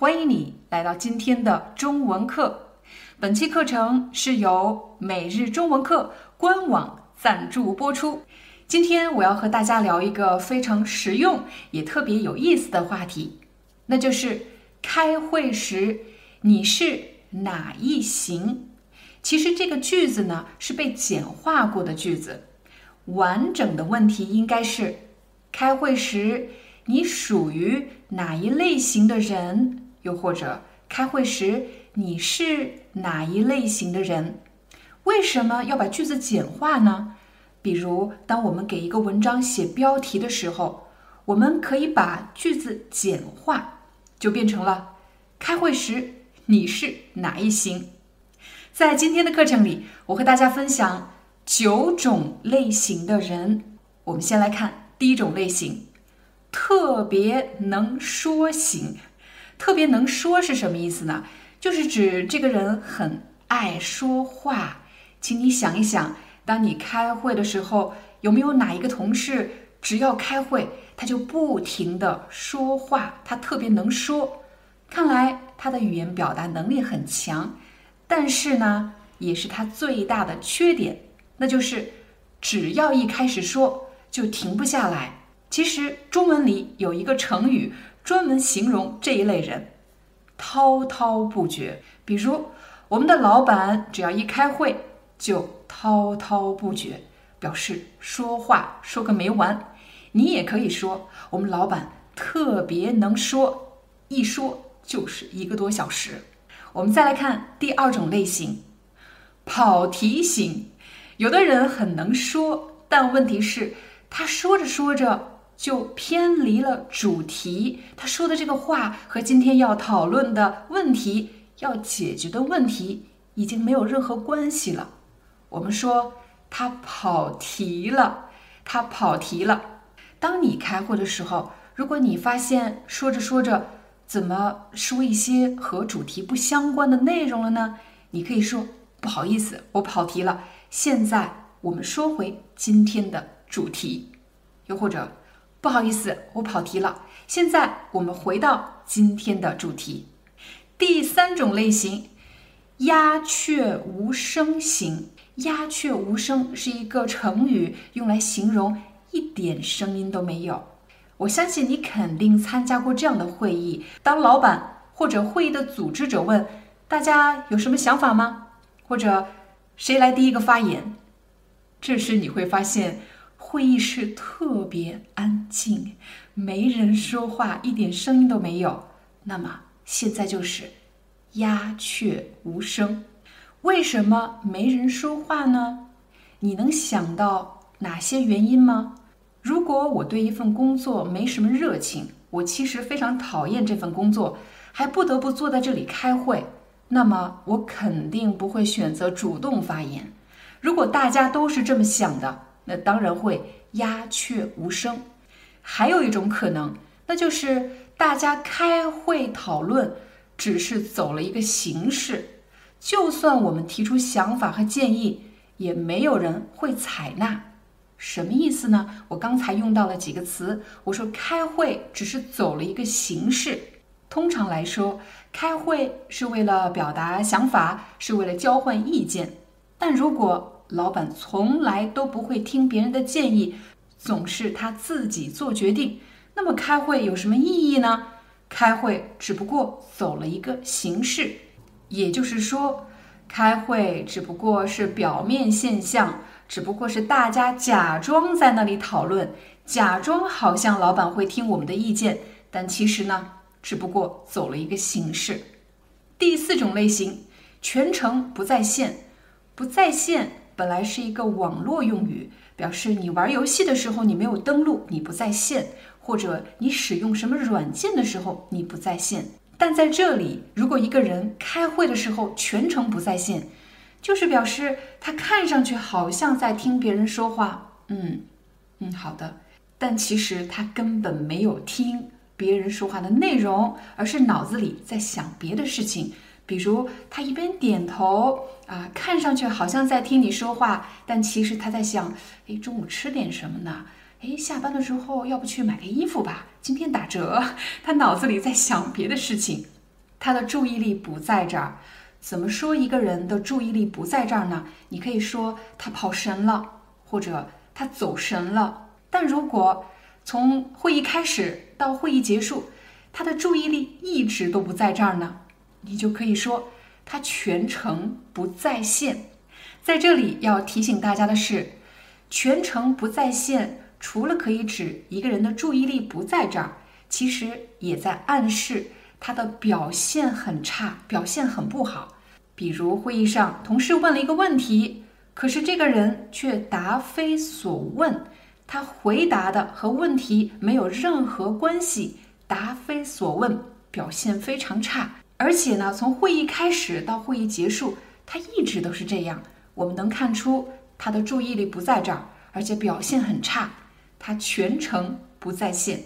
欢迎你来到今天的中文课。本期课程是由每日中文课官网赞助播出。今天我要和大家聊一个非常实用也特别有意思的话题，那就是开会时你是哪一型？其实这个句子呢是被简化过的句子，完整的问题应该是：开会时你属于哪一类型的人？又或者开会时你是哪一类型的人？为什么要把句子简化呢？比如，当我们给一个文章写标题的时候，我们可以把句子简化，就变成了“开会时你是哪一型”。在今天的课程里，我和大家分享九种类型的人。我们先来看第一种类型：特别能说型。特别能说是什么意思呢？就是指这个人很爱说话。请你想一想，当你开会的时候，有没有哪一个同事，只要开会，他就不停的说话？他特别能说，看来他的语言表达能力很强。但是呢，也是他最大的缺点，那就是只要一开始说，就停不下来。其实中文里有一个成语。专门形容这一类人，滔滔不绝。比如，我们的老板只要一开会就滔滔不绝，表示说话说个没完。你也可以说，我们老板特别能说，一说就是一个多小时。我们再来看第二种类型，跑题型。有的人很能说，但问题是，他说着说着。就偏离了主题，他说的这个话和今天要讨论的问题、要解决的问题已经没有任何关系了。我们说他跑题了，他跑题了。当你开会的时候，如果你发现说着说着怎么说一些和主题不相关的内容了呢？你可以说不好意思，我跑题了。现在我们说回今天的主题，又或者。不好意思，我跑题了。现在我们回到今天的主题。第三种类型，鸦雀无声型。鸦雀无声是一个成语，用来形容一点声音都没有。我相信你肯定参加过这样的会议：当老板或者会议的组织者问大家有什么想法吗？或者谁来第一个发言？这时你会发现。会议室特别安静，没人说话，一点声音都没有。那么现在就是鸦雀无声。为什么没人说话呢？你能想到哪些原因吗？如果我对一份工作没什么热情，我其实非常讨厌这份工作，还不得不坐在这里开会，那么我肯定不会选择主动发言。如果大家都是这么想的。那当然会鸦雀无声。还有一种可能，那就是大家开会讨论只是走了一个形式，就算我们提出想法和建议，也没有人会采纳。什么意思呢？我刚才用到了几个词，我说开会只是走了一个形式。通常来说，开会是为了表达想法，是为了交换意见。但如果老板从来都不会听别人的建议，总是他自己做决定。那么开会有什么意义呢？开会只不过走了一个形式，也就是说，开会只不过是表面现象，只不过是大家假装在那里讨论，假装好像老板会听我们的意见，但其实呢，只不过走了一个形式。第四种类型，全程不在线，不在线。本来是一个网络用语，表示你玩游戏的时候你没有登录，你不在线；或者你使用什么软件的时候你不在线。但在这里，如果一个人开会的时候全程不在线，就是表示他看上去好像在听别人说话，嗯嗯，好的，但其实他根本没有听别人说话的内容，而是脑子里在想别的事情。比如他一边点头啊，看上去好像在听你说话，但其实他在想：哎，中午吃点什么呢？哎，下班的时候要不去买个衣服吧？今天打折。他脑子里在想别的事情，他的注意力不在这儿。怎么说一个人的注意力不在这儿呢？你可以说他跑神了，或者他走神了。但如果从会议开始到会议结束，他的注意力一直都不在这儿呢？你就可以说他全程不在线。在这里要提醒大家的是，全程不在线，除了可以指一个人的注意力不在这儿，其实也在暗示他的表现很差，表现很不好。比如会议上，同事问了一个问题，可是这个人却答非所问，他回答的和问题没有任何关系，答非所问，表现非常差。而且呢，从会议开始到会议结束，他一直都是这样。我们能看出他的注意力不在这儿，而且表现很差，他全程不在线。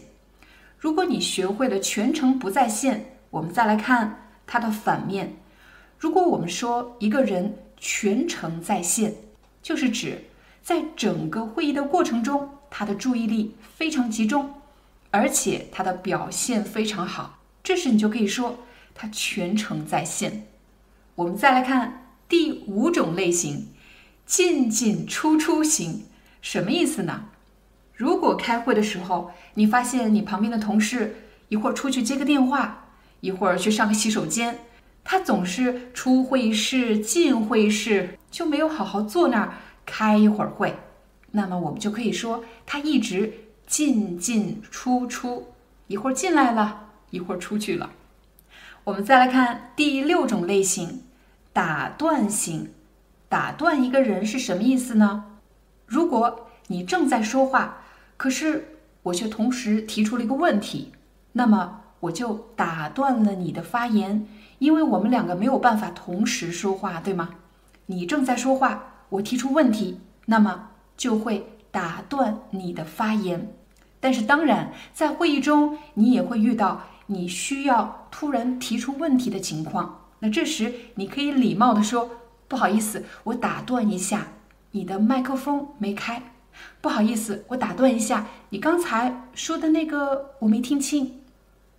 如果你学会了全程不在线，我们再来看它的反面。如果我们说一个人全程在线，就是指在整个会议的过程中，他的注意力非常集中，而且他的表现非常好。这时你就可以说。他全程在线。我们再来看第五种类型，进进出出型，什么意思呢？如果开会的时候，你发现你旁边的同事一会儿出去接个电话，一会儿去上个洗手间，他总是出会议室进会议室，就没有好好坐那儿开一会儿会，那么我们就可以说他一直进进出出，一会儿进来了，一会儿出去了。我们再来看第六种类型，打断型。打断一个人是什么意思呢？如果你正在说话，可是我却同时提出了一个问题，那么我就打断了你的发言，因为我们两个没有办法同时说话，对吗？你正在说话，我提出问题，那么就会打断你的发言。但是当然，在会议中你也会遇到。你需要突然提出问题的情况，那这时你可以礼貌地说：“不好意思，我打断一下，你的麦克风没开。不好意思，我打断一下，你刚才说的那个我没听清。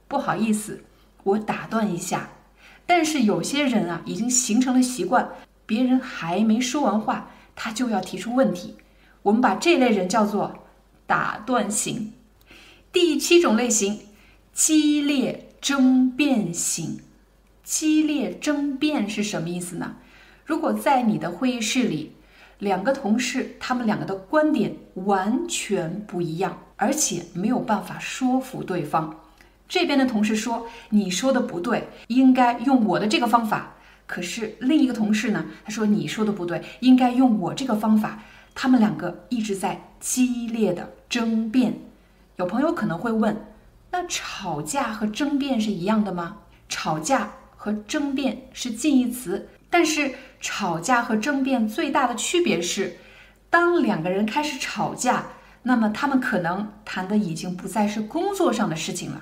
不好意思，我打断一下。但是有些人啊，已经形成了习惯，别人还没说完话，他就要提出问题。我们把这类人叫做打断型。第七种类型。激烈争辩型，激烈争辩是什么意思呢？如果在你的会议室里，两个同事他们两个的观点完全不一样，而且没有办法说服对方。这边的同事说你说的不对，应该用我的这个方法。可是另一个同事呢，他说你说的不对，应该用我这个方法。他们两个一直在激烈的争辩。有朋友可能会问。那吵架和争辩是一样的吗？吵架和争辩是近义词，但是吵架和争辩最大的区别是，当两个人开始吵架，那么他们可能谈的已经不再是工作上的事情了，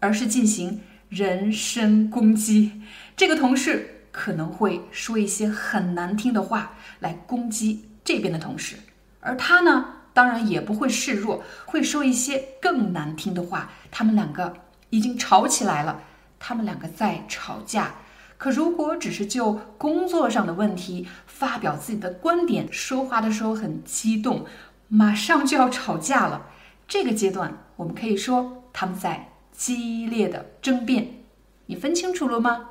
而是进行人身攻击。这个同事可能会说一些很难听的话来攻击这边的同事，而他呢？当然也不会示弱，会说一些更难听的话。他们两个已经吵起来了，他们两个在吵架。可如果只是就工作上的问题发表自己的观点，说话的时候很激动，马上就要吵架了。这个阶段，我们可以说他们在激烈的争辩。你分清楚了吗？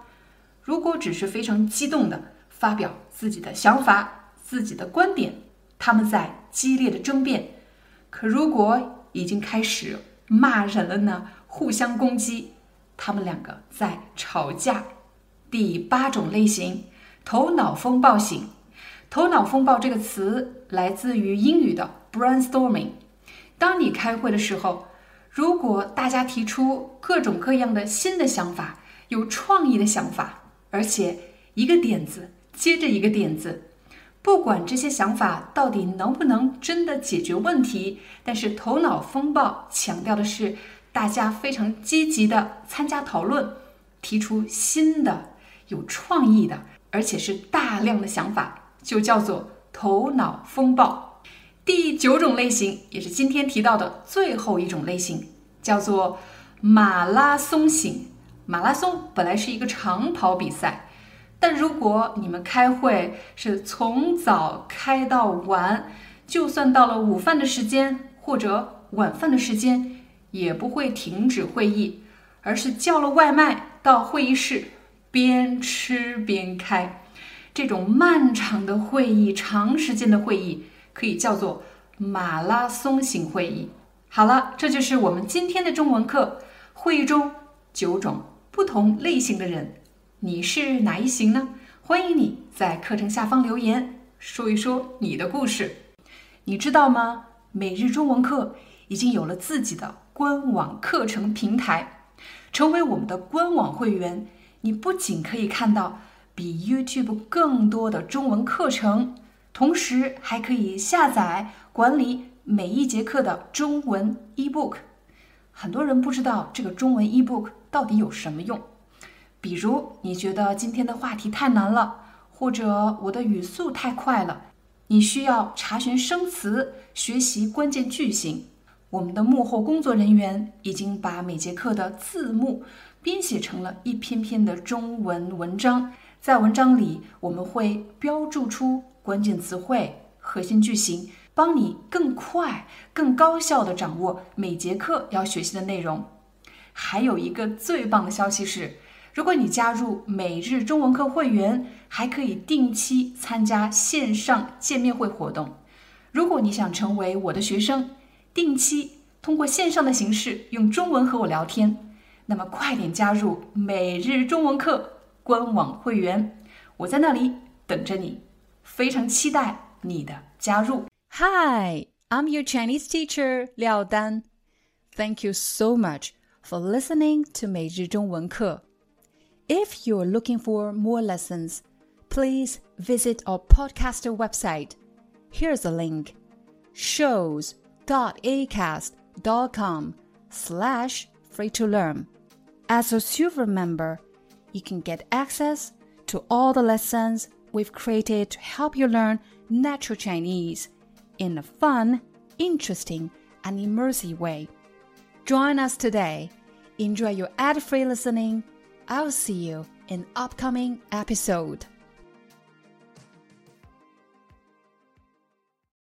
如果只是非常激动的发表自己的想法、自己的观点。他们在激烈的争辩，可如果已经开始骂人了呢？互相攻击，他们两个在吵架。第八种类型，头脑风暴型。头脑风暴这个词来自于英语的 brainstorming。当你开会的时候，如果大家提出各种各样的新的想法，有创意的想法，而且一个点子接着一个点子。不管这些想法到底能不能真的解决问题，但是头脑风暴强调的是大家非常积极的参加讨论，提出新的、有创意的，而且是大量的想法，就叫做头脑风暴。第九种类型，也是今天提到的最后一种类型，叫做马拉松型。马拉松本来是一个长跑比赛。但如果你们开会是从早开到晚，就算到了午饭的时间或者晚饭的时间，也不会停止会议，而是叫了外卖到会议室，边吃边开。这种漫长的会议、长时间的会议，可以叫做马拉松型会议。好了，这就是我们今天的中文课。会议中九种不同类型的人。你是哪一型呢？欢迎你在课程下方留言，说一说你的故事。你知道吗？每日中文课已经有了自己的官网课程平台。成为我们的官网会员，你不仅可以看到比 YouTube 更多的中文课程，同时还可以下载管理每一节课的中文 eBook。很多人不知道这个中文 eBook 到底有什么用。比如，你觉得今天的话题太难了，或者我的语速太快了，你需要查询生词、学习关键句型。我们的幕后工作人员已经把每节课的字幕编写成了一篇篇的中文文章，在文章里我们会标注出关键词汇、核心句型，帮你更快、更高效地掌握每节课要学习的内容。还有一个最棒的消息是。如果你加入每日中文课会员，还可以定期参加线上见面会活动。如果你想成为我的学生，定期通过线上的形式用中文和我聊天，那么快点加入每日中文课官网会员，我在那里等着你，非常期待你的加入。Hi, I'm your Chinese teacher Liao Dan. Thank you so much for listening to 每日中文课。If you're looking for more lessons, please visit our podcaster website. Here's a link shows.acast.com slash free to learn. As a silver member, you can get access to all the lessons we've created to help you learn natural Chinese in a fun, interesting, and immersive way. Join us today. Enjoy your ad free listening I'll see you in upcoming episode.